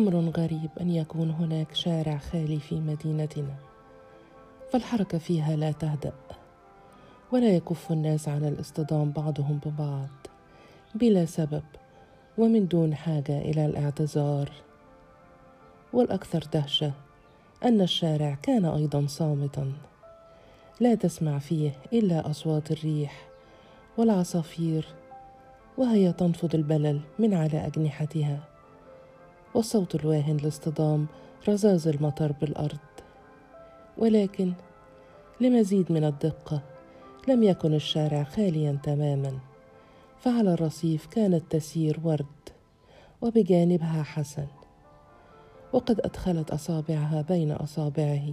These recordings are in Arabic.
أمر غريب أن يكون هناك شارع خالي في مدينتنا فالحركة فيها لا تهدأ ولا يكف الناس عن الاصطدام بعضهم ببعض بلا سبب ومن دون حاجة إلى الاعتذار. والأكثر دهشة أن الشارع كان أيضا صامتا لا تسمع فيه إلا أصوات الريح والعصافير وهي تنفض البلل من على أجنحتها. والصوت الواهن لاصطدام رذاذ المطر بالأرض. ولكن لمزيد من الدقة لم يكن الشارع خاليا تماما فعلى الرصيف كانت تسير ورد وبجانبها حسن. وقد أدخلت أصابعها بين أصابعه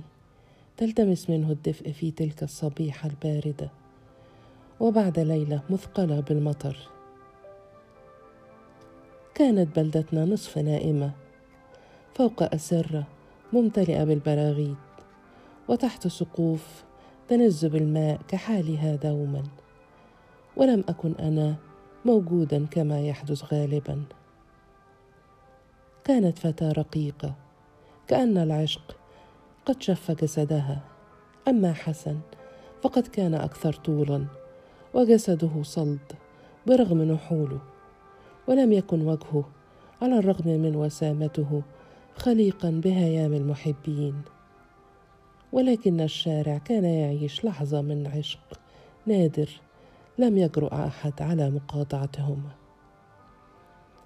تلتمس منه الدفء في تلك الصبيحة الباردة. وبعد ليلة مثقلة بالمطر. كانت بلدتنا نصف نائمة. فوق اسره ممتلئة بالبراغيث وتحت سقوف تنز بالماء كحالها دوما. ولم أكن أنا موجودا كما يحدث غالبا. كانت فتاة رقيقة كأن العشق قد شف جسدها. أما حسن فقد كان أكثر طولا وجسده صلد برغم نحوله. ولم يكن وجهه على الرغم من وسامته خليقا بهيام المحبين. ولكن الشارع كان يعيش لحظة من عشق نادر لم يجرؤ أحد على مقاطعتهما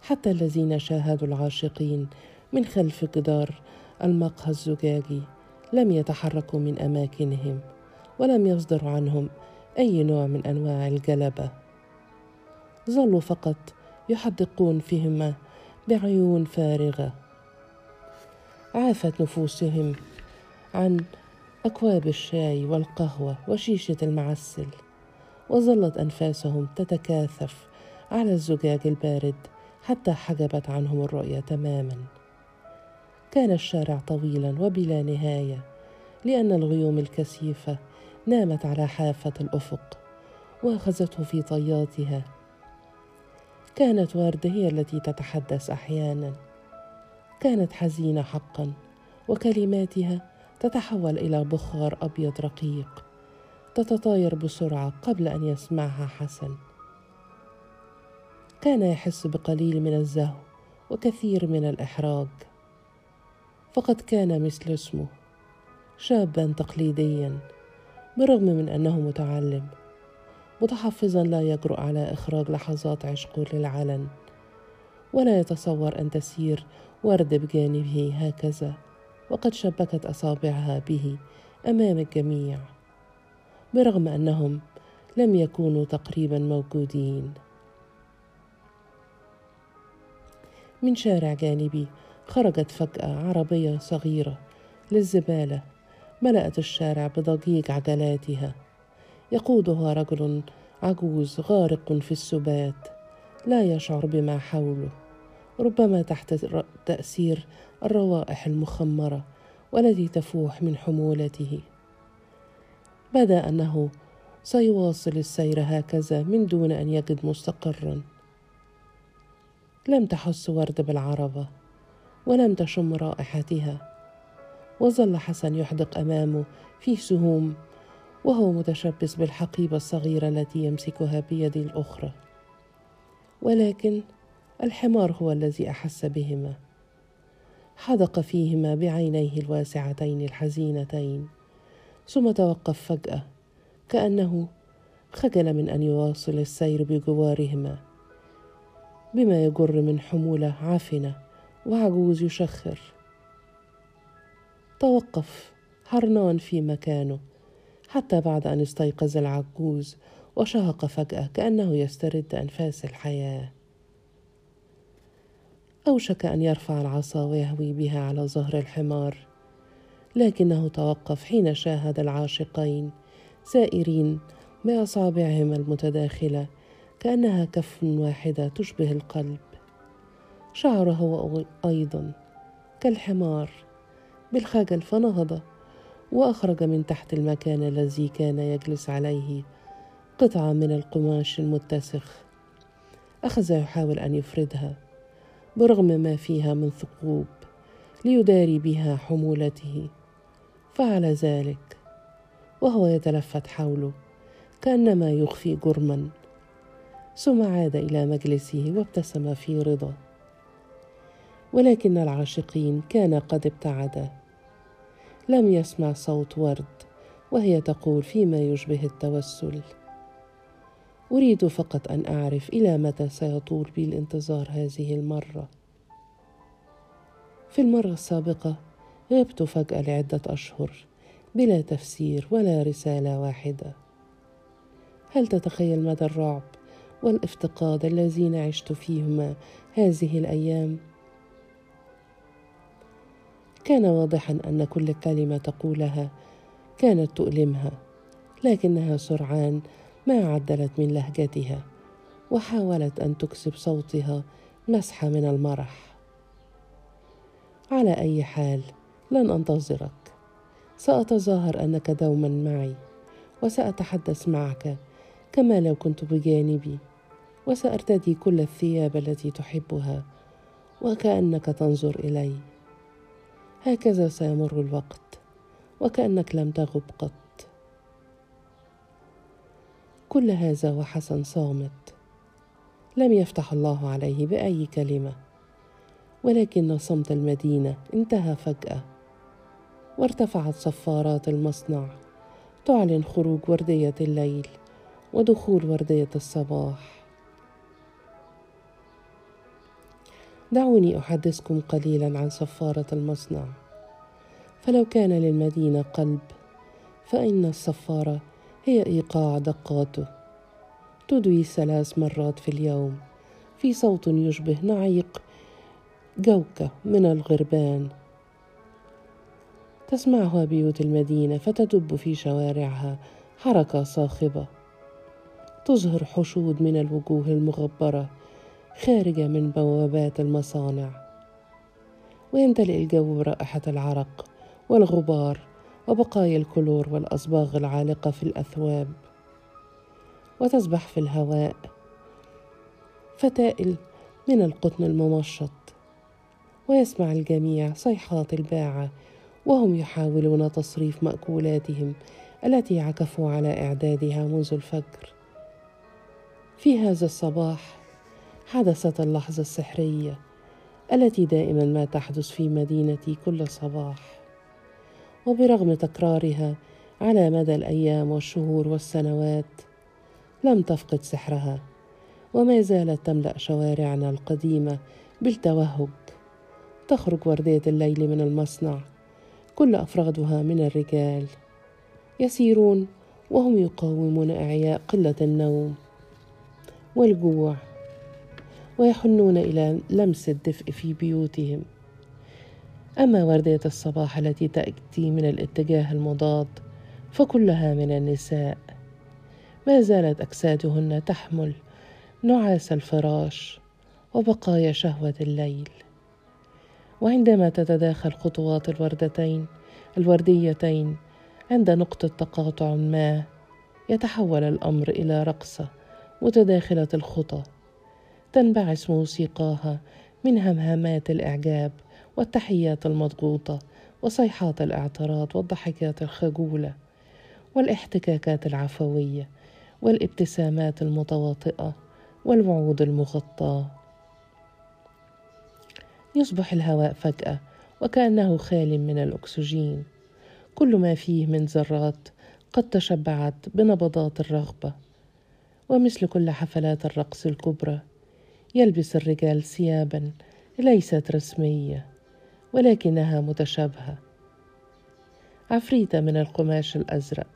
حتى الذين شاهدوا العاشقين من خلف جدار المقهى الزجاجي لم يتحركوا من أماكنهم ولم يصدر عنهم أي نوع من أنواع الجلبة. ظلوا فقط يحدقون فيهما بعيون فارغة. عافت نفوسهم عن أكواب الشاي والقهوة وشيشة المعسل وظلت أنفاسهم تتكاثف على الزجاج البارد حتى حجبت عنهم الرؤيه تماما. كان الشارع طويلا وبلا نهاية لأن الغيوم الكثيفة نامت على حافة الأفق وأخذته في طياتها كانت ورده هي التي تتحدث أحيانا. كانت حزينة حقا وكلماتها تتحول إلى بخار أبيض رقيق تتطاير بسرعة قبل أن يسمعها حسن. كان يحس بقليل من الزهو وكثير من الإحراج. فقد كان مثل اسمه شابا تقليديا برغم من أنه متعلم. متحفظا لا يجرؤ على إخراج لحظات عشقه للعلن ولا يتصور أن تسير ورد بجانبه هكذا وقد شبكت أصابعها به أمام الجميع برغم أنهم لم يكونوا تقريبا موجودين. من شارع جانبي خرجت فجأة عربية صغيرة للزبالة ملأت الشارع بضجيج عجلاتها. يقودها رجل عجوز غارق في السبات لا يشعر بما حوله. ربما تحت تأثير الروائح المخمرة والتي تفوح من حمولته. بدأ أنه سيواصل السير هكذا من دون أن يجد مستقرا. لم تحس ورد بالعربة ولم تشم رائحتها. وظل حسن يحدق أمامه في سهوم وهو متشبث بالحقيبة الصغيرة التي يمسكها بيده الأخرى. ولكن الحمار هو الذي أحس بهما. حدق فيهما بعينيه الواسعتين الحزينتين ثم توقف فجأة كأنه خجل من أن يواصل السير بجوارهما بما يجر من حمولة عفنه وعجوز يشخر. توقف حرنان في مكانه. حتى بعد أن استيقظ العجوز وشهق فجأة كأنه يسترد أنفاس الحياة. أوشك أن يرفع العصا ويهوي بها على ظهر الحمار لكنه توقف حين شاهد العاشقين سائرين باصابعهما المتداخلة كأنها كف واحدة تشبه القلب. شعر هو أيضا كالحمار بالخجل فنهض وأخرج من تحت المكان الذي كان يجلس عليه قطعة من القماش المتسخ. أخذ يحاول أن يفردها برغم ما فيها من ثقوب ليداري بها حمولته. فعل ذلك وهو يتلفت حوله كأنما يخفي جرما. ثم عاد إلى مجلسه وابتسم في رضا. ولكن العاشقين كان قد ابتعدا. لم يسمع صوت ورد وهي تقول فيما يشبه التوسل. أريد فقط أن أعرف إلى متى سيطول بي الانتظار هذه المرة. في المرة السابقة غبت فجأة لعدة أشهر بلا تفسير ولا رسالة واحدة. هل تتخيل مدى الرعب والإفتقاد الذين عشت فيهما هذه الأيام؟ كان واضحا أن كل كلمه تقولها كانت تؤلمها لكنها سرعان ما عدلت من لهجتها وحاولت أن تكسب صوتها مسحه من المرح. على أي حال لن أنتظرك. سأتظاهر أنك دوما معي وسأتحدث معك كما لو كنت بجانبي وسأرتدي كل الثياب التي تحبها وكأنك تنظر إلي. هكذا سيمر الوقت وكأنك لم تغب قط. كل هذا وحسن صامت. لم يفتح الله عليه بأي كلمة ولكن صمت المدينة انتهى فجأة. وارتفعت صفارات المصنع تعلن خروج وردية الليل ودخول وردية الصباح. دعوني أحدثكم قليلا عن صفارة المصنع. فلو كان للمدينة قلب فإن الصفارة هي إيقاع دقاته. تدوي ثلاث مرات في اليوم في صوت يشبه نعيق جوكة من الغربان. تسمعها بيوت المدينة فتدب في شوارعها حركة صاخبة. تظهر حشود من الوجوه المغبرة خارجة من بوابات المصانع. ويمتلئ الجو برائحة العرق والغبار وبقايا الكلور والأصباغ العالقة في الأثواب. وتسبح في الهواء فتائل من القطن الممشط. ويسمع الجميع صيحات الباعة وهم يحاولون تصريف مأكولاتهم التي عكفوا على إعدادها منذ الفجر. في هذا الصباح حدثت اللحظة السحرية التي دائما ما تحدث في مدينتي كل صباح. وبرغم تكرارها على مدى الأيام والشهور والسنوات لم تفقد سحرها وما زالت تملأ شوارعنا القديمة بالتوهج. تخرج وردية الليل من المصنع كل أفرادها من الرجال يسيرون وهم يقاومون أعياء قلة النوم والجوع. ويحنون إلى لمس الدفء في بيوتهم. أما وردية الصباح التي تأتي من الاتجاه المضاد فكلها من النساء. ما زالت أجسادهن تحمل نعاس الفراش وبقايا شهوة الليل. وعندما تتداخل خطوات الوردتين الورديتين عند نقطة تقاطع ما يتحول الأمر إلى رقصة متداخلة الخطى. تنبعث موسيقاها من همهمات الإعجاب والتحيات المضغوطة وصيحات الاعتراض والضحكات الخجولة والاحتكاكات العفوية والابتسامات المتواطئة والوعود المغطاة. يصبح الهواء فجأة وكأنه خال من الأكسجين. كل ما فيه من ذرات قد تشبعت بنبضات الرغبة. ومثل كل حفلات الرقص الكبرى يلبس الرجال ثيابا ليست رسمية ولكنها متشابهة. عفريتة من القماش الأزرق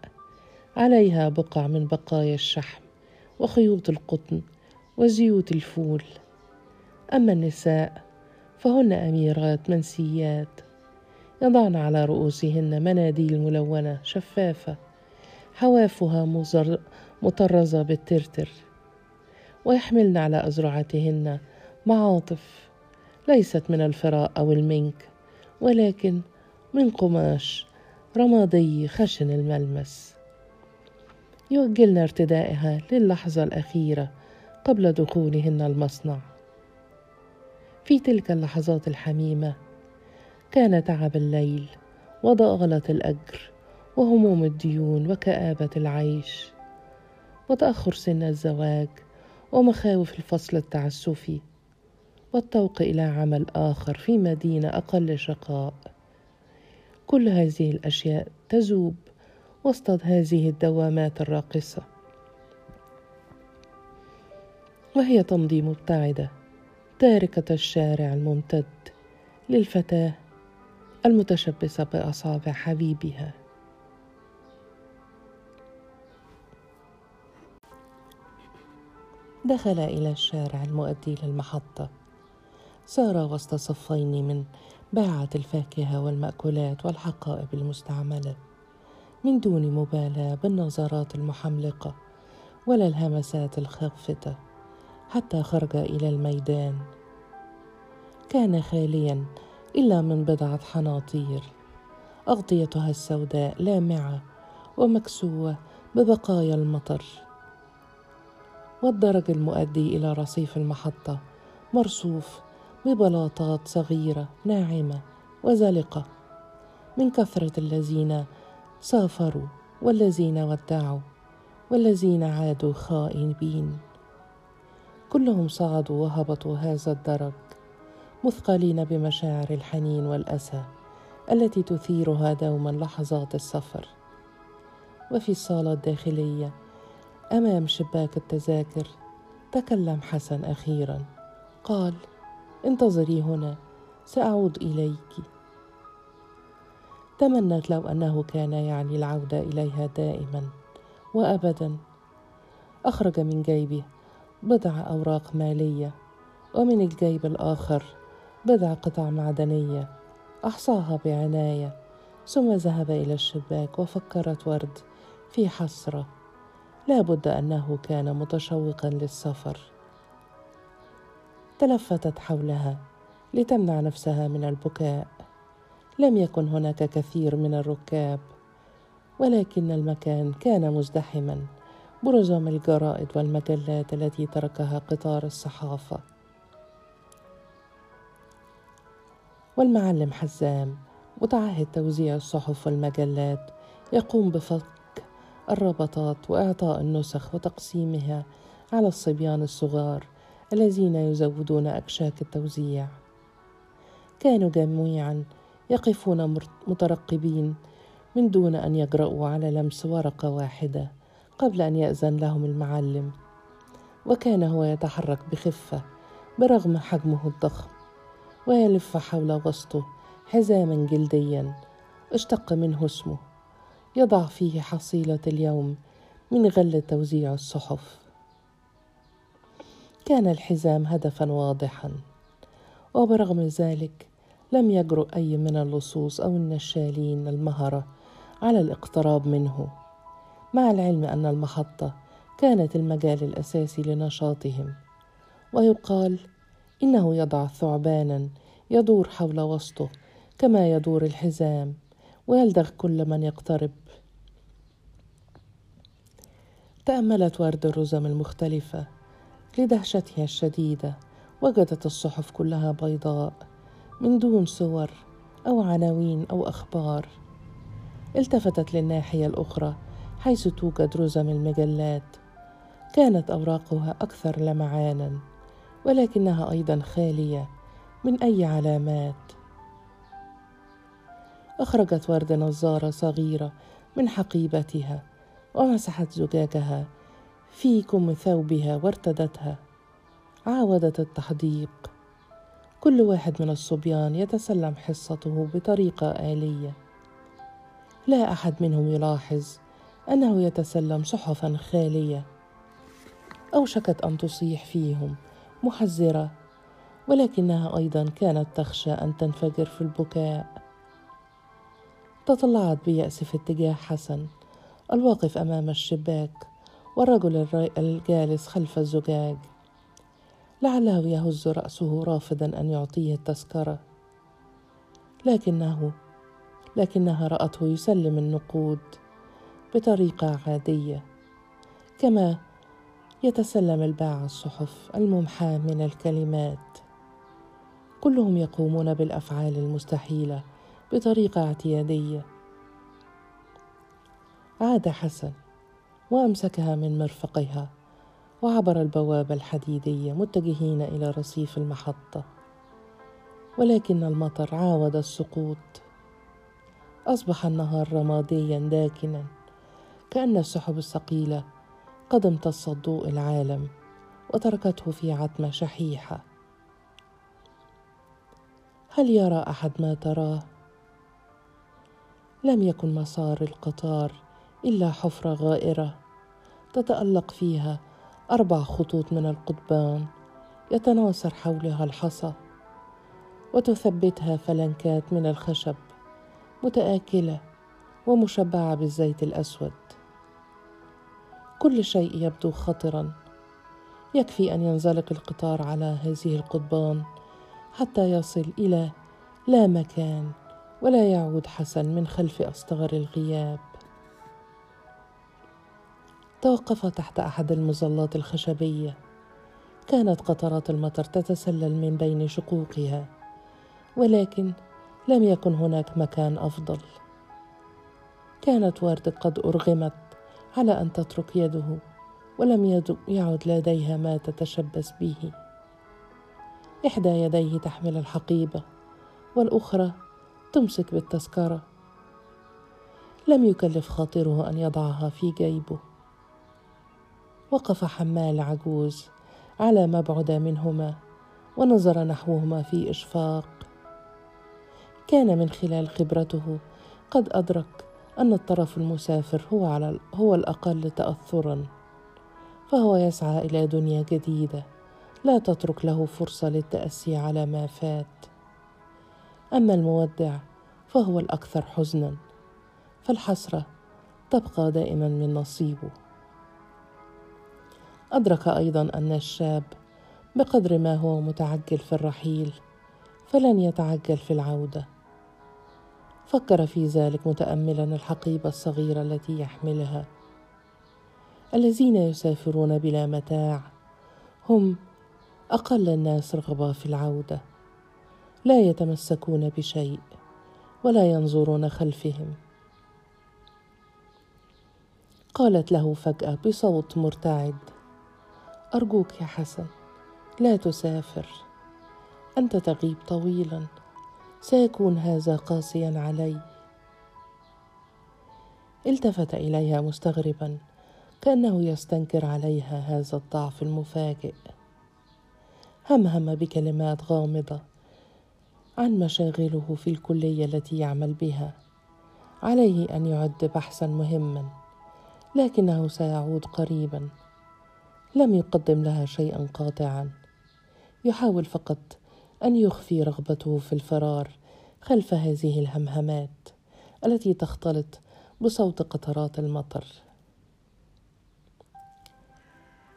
عليها بقع من بقايا الشحم وخيوط القطن وزيوت الفول. أما النساء فهن أميرات منسيات يضعن على رؤوسهن مناديل ملونة شفافة حوافها مطرزة بالترتر. ويحملن على أزرعتهن معاطف ليست من الفراء أو المنك ولكن من قماش رمادي خشن الملمس. يؤجلن ارتدائها للحظة الأخيرة قبل دخولهن المصنع. في تلك اللحظات الحميمة كان تعب الليل وضغلة الأجر وهموم الديون وكآبة العيش. وتأخر سن الزواج ومخاوف الفصل التعسفي والطوق إلى عمل آخر في مدينة أقل شقاء. كل هذه الأشياء تذوب وسط هذه الدوامات الراقصة. وهي تمضي مبتعدة تاركة الشارع الممتد للفتاة المتشبثة بأصابع حبيبها. دخل إلى الشارع المؤدي للمحطة. سار وسط صفين من باعة الفاكهة والمأكولات والحقائب المستعملة. من دون مبالاة بالنظرات المحملقة ولا الهمسات الخافتة حتى خرج إلى الميدان. كان خاليا إلا من بضعة حناطير. أغطيتها السوداء لامعة ومكسوة ببقايا المطر. والدرج المؤدي إلى رصيف المحطة مرصوف ببلاطات صغيرة ناعمة وزلقة. من كثرة الذين سافروا والذين ودعوا والذين عادوا خائبين. كلهم صعدوا وهبطوا هذا الدرج مثقلين بمشاعر الحنين والأسى التي تثيرها دوما لحظات السفر. وفي الصالة الداخلية أمام شباك التذاكر. تكلم حسن أخيرا. قال انتظري هنا سأعود إليك. تمنت لو أنه كان يعني العودة إليها دائما. وابدا. أخرج من جيبه. بضع أوراق مالية. ومن الجيب الآخر بضع قطع معدنية. أحصاها بعناية. ثم ذهب إلى الشباك وفكرت ورد في حسرة. لا بد أنه كان متشوقا للسفر. تلفتت حولها لتمنع نفسها من البكاء. لم يكن هناك كثير من الركاب ولكن المكان كان مزدحما برزم الجرائد والمجلات التي تركها قطار الصحافة. والمعلم حزام متعهد توزيع الصحف والمجلات يقوم بفك الربطات وإعطاء النسخ وتقسيمها على الصبيان الصغار الذين يزودون أكشاك التوزيع. كانوا جميعا يقفون مترقبين من دون أن يجرؤوا على لمس ورقة واحدة قبل أن يأذن لهم المعلم. وكان هو يتحرك بخفة برغم حجمه الضخم ويلف حول وسطه حزاما جلديا اشتق منه اسمه. يضع فيه حصيلة اليوم من غل توزيع الصحف. كان الحزام هدفا واضحا وبرغم ذلك لم يجرؤ أي من اللصوص أو النشالين المهرة على الاقتراب منه مع العلم أن المحطة كانت المجال الأساسي لنشاطهم. ويقال إنه يضع ثعبانا يدور حول وسطه كما يدور الحزام ويلدغ كل من يقترب. تأملت ورد الرزم المختلفة لدهشتها الشديدة وجدت الصحف كلها بيضاء من دون صور أو عناوين أو أخبار. التفتت للناحية الأخرى حيث توجد رزم المجلات. كانت أوراقها أكثر لمعانا ولكنها أيضا خالية من أي علامات. أخرجت ورد نظارة صغيرة من حقيبتها ومسحت زجاجها في كم ثوبها وارتدتها. عاودت التحديق. كل واحد من الصبيان يتسلم حصته بطريقة آلية. لا أحد منهم يلاحظ أنه يتسلم صحفا خالية. أوشكت أن تصيح فيهم محذرة ولكنها أيضا كانت تخشى أن تنفجر في البكاء. تطلعت بيأس في اتجاه حسن الواقف أمام الشباك والرجل الجالس خلف الزجاج. لعله يهز رأسه رافضا أن يعطيه التذكرة. لكنه لكنها رأته يسلم النقود بطريقة عادية كما يتسلم الباعة الصحف الممحاة من الكلمات. كلهم يقومون بالأفعال المستحيلة بطريقة اعتيادية. عاد حسن وأمسكها من مرفقها وعبر البوابه الحديديه متجهين إلى رصيف المحطة. ولكن المطر عاود السقوط. أصبح النهار رماديا داكنا كأن السحب الثقيله قد امتصت ضوء العالم وتركته في عتمه شحيحة. هل يرى أحد ما تراه؟ لم يكن مسار القطار إلا حفرة غائرة تتألق فيها أربع خطوط من القضبان يتناثر حولها الحصى وتثبتها فلنكات من الخشب متآكلة ومشبعة بالزيت الأسود. كل شيء يبدو خطرا. يكفي أن ينزلق القطار على هذه القضبان حتى يصل إلى لا مكان ولا يعود حسن من خلف أصطغر الغياب. توقف تحت أحد المظلات الخشبية. كانت قطرات المطر تتسلل من بين شقوقها ولكن لم يكن هناك مكان أفضل. كانت ورد قد أرغمت على أن تترك يده ولم يعد لديها ما تتشبث به. إحدى يديه تحمل الحقيبة والأخرى تمسك بالتذكرة. لم يكلف خاطره أن يضعها في جيبه. وقف حمال عجوز على مبعد منهما ونظر نحوهما في إشفاق. كان من خلال خبرته قد أدرك أن الطرف المسافر هو على هو الأقل تأثرا فهو يسعى إلى دنيا جديدة لا تترك له فرصة للتأسي على ما فات. أما المودع فهو الأكثر حزنا فالحسرة تبقى دائما من نصيبه. أدرك أيضا أن الشاب بقدر ما هو متعجل في الرحيل فلن يتعجل في العودة. فكر في ذلك متاملا الحقيبة الصغيرة التي يحملها. الذين يسافرون بلا متاع هم أقل الناس رغبه في العودة. لا يتمسكون بشيء ولا ينظرون خلفهم. قالت له فجأة بصوت مرتعد أرجوك يا حسن لا تسافر. أنت تغيب طويلا سيكون هذا قاسيا علي. التفت إليها مستغربا كأنه يستنكر عليها هذا الضعف المفاجئ. همهم بكلمات غامضة عن مشاغله في الكلية التي يعمل بها. عليه أن يعد بحثا مهما لكنه سيعود قريبا. لم يقدم لها شيئا قاطعا. يحاول فقط أن يخفي رغبته في الفرار خلف هذه الهمهمات التي تختلط بصوت قطرات المطر.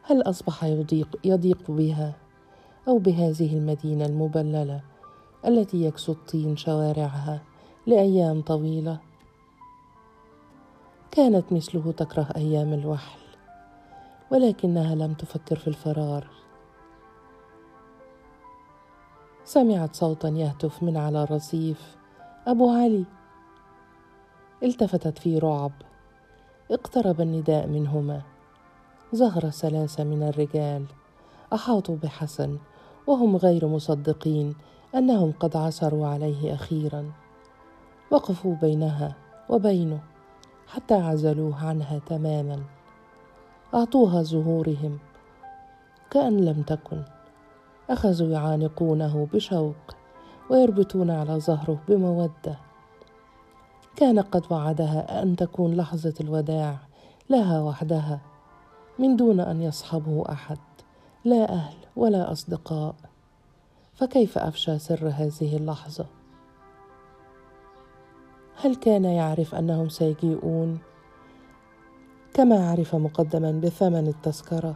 هل أصبح يضيق يضيق بها أو بهذه المدينة المبللة التي يكسو الطين شوارعها لأيام طويلة؟ كانت مثله تكره أيام الوحل. ولكنها لم تفكر في الفرار. سمعت صوتا يهتف من على الرصيف. أبو علي. التفتت في رعب. اقترب النداء منهما. ظهر ثلاثة من الرجال. أحاطوا بحسن وهم غير مصدقين أنهم قد عثروا عليه أخيرا. وقفوا بينها وبينه حتى عزلوه عنها تماما. أعطوها زهورهم كأن لم تكن. أخذوا يعانقونه بشوق ويربطون على ظهره بمودة. كان قد وعدها أن تكون لحظة الوداع لها وحدها من دون أن يصحبه أحد لا أهل ولا أصدقاء. فكيف أفشى سر هذه اللحظة؟ هل كان يعرف أنهم سيجيئون؟ كما عرف مقدما بثمن التذكرة.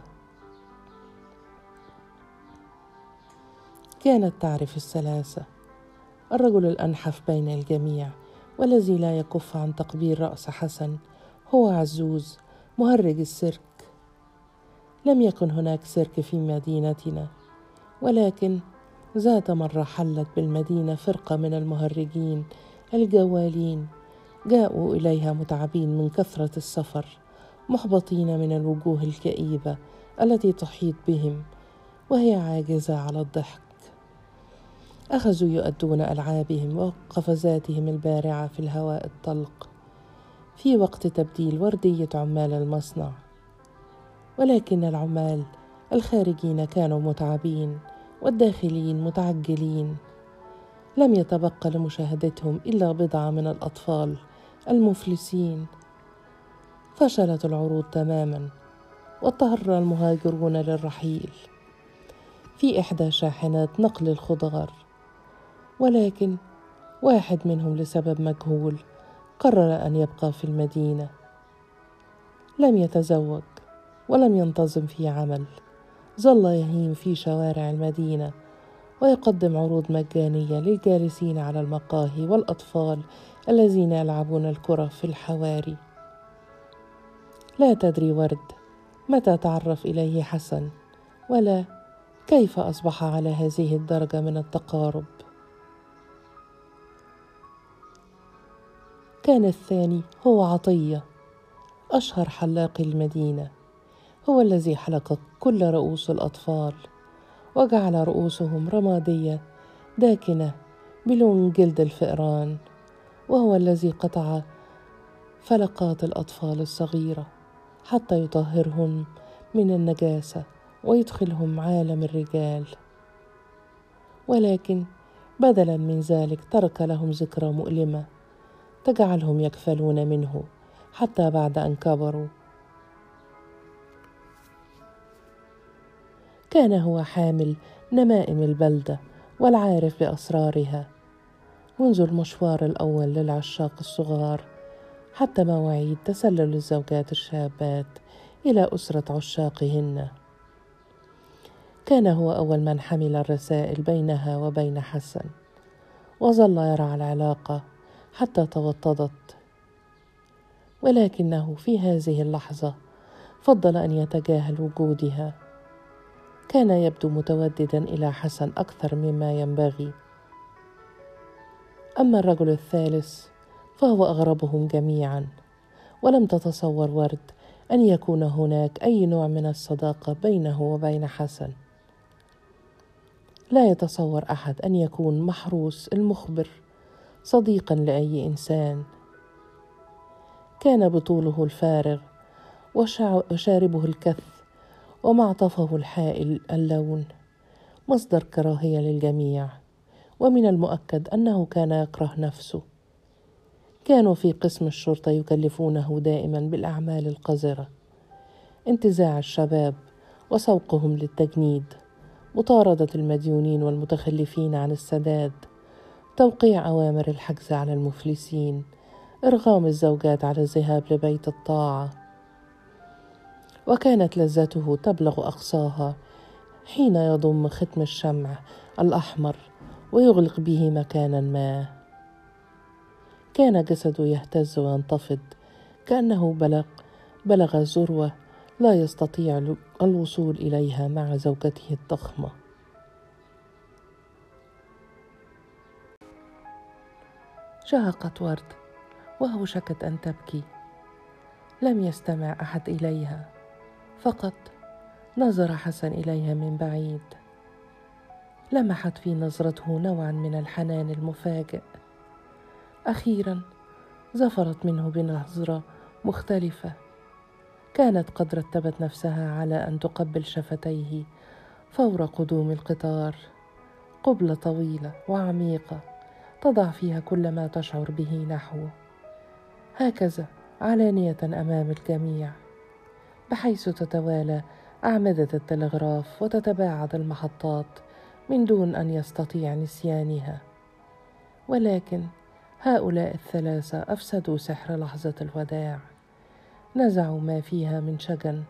كانت تعرف الثلاثة الرجل الأنحف بين الجميع والذي لا يكف عن تقبيل رأس حسن هو عزوز مهرج السيرك. لم يكن هناك سيرك في مدينتنا ولكن ذات مرة حلت بالمدينة فرقة من المهرجين الجوالين جاءوا إليها متعبين من كثرة السفر. محبطين من الوجوه الكئيبة التي تحيط بهم وهي عاجزة على الضحك. أخذوا يؤدون ألعابهم وقفزاتهم البارعة في الهواء الطلق. في وقت تبديل وردية عمال المصنع. ولكن العمال الخارجين كانوا متعبين والداخلين متعجلين. لم يتبقى لمشاهدتهم إلا بضعه من الأطفال المفلسين فشلت العروض تماما واضطر المهاجرون للرحيل. في إحدى شاحنات نقل الخضار ولكن واحد منهم لسبب مجهول قرر أن يبقى في المدينة. لم يتزوج ولم ينتظم في عمل. ظل يهيم في شوارع المدينة ويقدم عروض مجانية للجالسين على المقاهي والأطفال الذين يلعبون الكرة في الحواري. لا تدري ورد متى تعرف إليه حسن؟ ولا كيف أصبح على هذه الدرجة من التقارب؟ كان الثاني هو عطية أشهر حلاق المدينة هو الذي حلق كل رؤوس الأطفال وجعل رؤوسهم رمادية داكنة بلون جلد الفئران وهو الذي قطع فلقات الأطفال الصغيرة. حتى يطهرهم من النجاسة ويدخلهم عالم الرجال. ولكن بدلا من ذلك ترك لهم ذكرى مؤلمة تجعلهم يكفلون منه حتى بعد أن كبروا. كان هو حامل نمائم البلدة والعارف بأسرارها منذ المشوار الأول للعشاق الصغار. حتى مواعيد تسلل الزوجات الشابات إلى أسرة عشاقهن. كان هو أول من حمل الرسائل بينها وبين حسن وظل يرعى العلاقة حتى توطدت. ولكنه في هذه اللحظة فضل أن يتجاهل وجودها. كان يبدو متوددا إلى حسن أكثر مما ينبغي. أما الرجل الثالث فهو أغربهم جميعا. ولم تتصور ورد أن يكون هناك أي نوع من الصداقة بينه وبين حسن. لا يتصور أحد أن يكون محروس المخبر صديقا لأي إنسان. كان بطوله الفارغ وشاربه الكث ومعطفه الحائل اللون مصدر كراهية للجميع. ومن المؤكد أنه كان يكره نفسه. كانوا في قسم الشرطة يكلفونه دائما بالأعمال القذرة. انتزاع الشباب وسوقهم للتجنيد. مطاردة المديونين والمتخلفين عن السداد. توقيع أوامر الحجز على المفلسين. إرغام الزوجات على الذهاب لبيت الطاعة. وكانت لذته تبلغ أقصاها حين يضم ختم الشمع الأحمر ويغلق به مكانا ما. كان جسده يهتز وينتفض كأنه بلغ بلغ ذروه لا يستطيع الوصول إليها مع زوجته الضخمة. شهقت ورد وهوشكت أن تبكي. لم يستمع أحد إليها فقط نظر حسن إليها من بعيد. لمحت في نظرته نوعا من الحنان المفاجئ. أخيرا زفرت منه بنظره مختلفة. كانت قد رتبت نفسها على أن تقبل شفتيه فور قدوم القطار. قبلة طويلة وعميقة تضع فيها كل ما تشعر به نحوه هكذا علانية أمام الجميع بحيث تتوالى أعمدة التلغراف وتتباعد المحطات من دون أن يستطيع نسيانها. ولكن هؤلاء الثلاثة أفسدوا سحر لحظة الوداع. نزعوا ما فيها من شجن.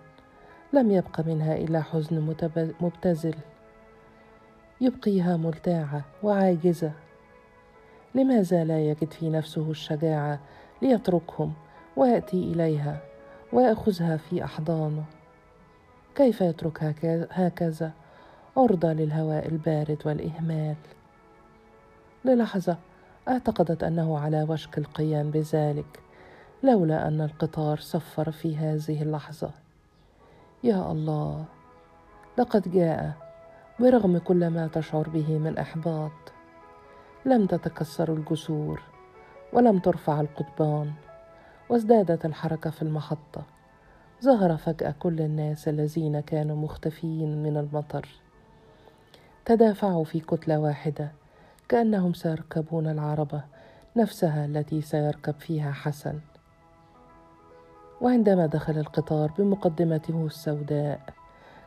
لم يبق منها إلا حزن مبتذل. يبقيها ملتاعة وعاجزة. لماذا لا يجد في نفسه الشجاعة ليتركهم ويأتي إليها ويأخذها في أحضانه. كيف يترك هكذا عرضة للهواء البارد والإهمال؟ للحظة اعتقدت أنه على وشك القيام بذلك لولا أن القطار صفر في هذه اللحظة. يا الله لقد جاء برغم كل ما تشعر به من إحباط. لم تتكسر الجسور ولم ترفع القضبان. وازدادت الحركة في المحطة. ظهر فجأة كل الناس الذين كانوا مختفين من المطر. تدافعوا في كتلة واحدة. كأنهم سيركبون العربة نفسها التي سيركب فيها حسن. وعندما دخل القطار بمقدمته السوداء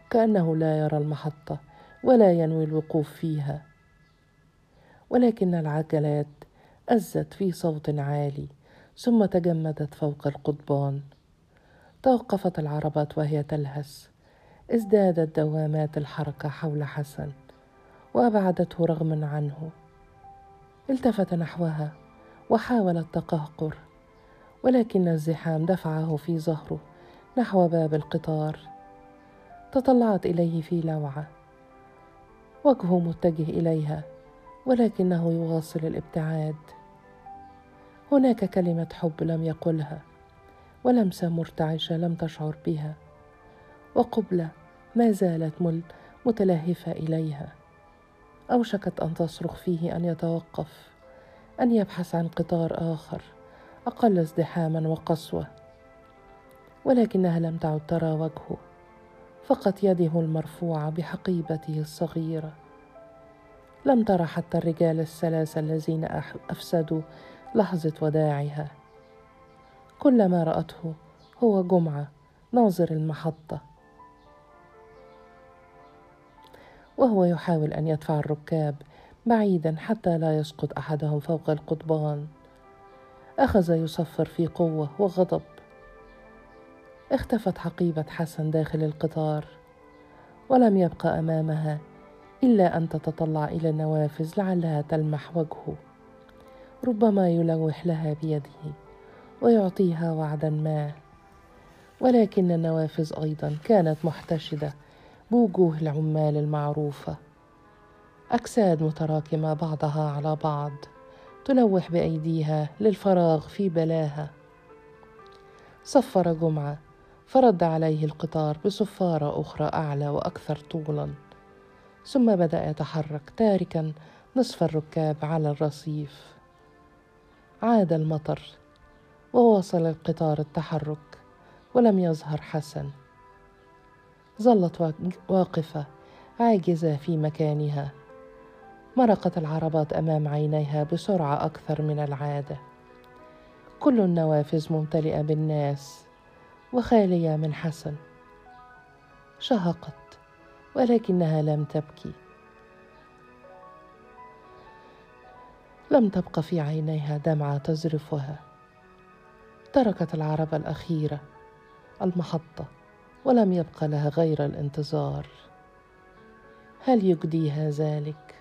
كأنه لا يرى المحطة ولا ينوي الوقوف فيها. ولكن العجلات أزت في صوت عالي ثم تجمدت فوق القضبان. توقفت العربات وهي تلهس ازدادت دوامات الحركة حول حسن وأبعدته رغما عنه. التفت نحوها وحاول التقهقر ولكن الزحام دفعه في ظهره نحو باب القطار. تطلعت إليه في لوعة وجهه متجه إليها ولكنه يواصل الابتعاد. هناك كلمة حب لم يقلها ولمسه مرتعشه لم تشعر بها وقبله ما زالت متلهفة إليها. أوشكت أن تصرخ فيه أن يتوقف أن يبحث عن قطار آخر أقل ازدحاما وقسوة. ولكنها لم تعد ترى وجهه فقط يده المرفوعة بحقيبته الصغيرة. لم ترى حتى الرجال الثلاثه الذين أفسدوا لحظة وداعها كل ما رأته هو جمعة ناظر المحطة. وهو يحاول أن يدفع الركاب بعيدا حتى لا يسقط أحدهم فوق القضبان. أخذ يصفر في قوة وغضب. اختفت حقيبة حسن داخل القطار ولم يبق أمامها إلا أن تتطلع إلى النوافذ لعلها تلمح وجهه. ربما يلوح لها بيده ويعطيها وعدا ما. ولكن النوافذ أيضا كانت محتشدة بوجوه العمال المعروفه أجساد متراكمة بعضها على بعض تلوح بأيديها للفراغ في بلاها. صفر جمعة فرد عليه القطار بصفارة أخرى أعلى وأكثر طولا. ثم بدأ يتحرك تاركا نصف الركاب على الرصيف. عاد المطر وواصل القطار التحرك ولم يظهر حسن. ظلت واقفة عاجزة في مكانها. مرقت العربات أمام عينيها بسرعة أكثر من العادة. كل النوافذ ممتلئة بالناس وخالية من حسن. شهقت ولكنها لم تبكي. لم تبق في عينيها دمعة تزرفها. تركت العربه الأخيرة المحطة. ولم يبق لها غير الانتظار. هل يجديها ذلك؟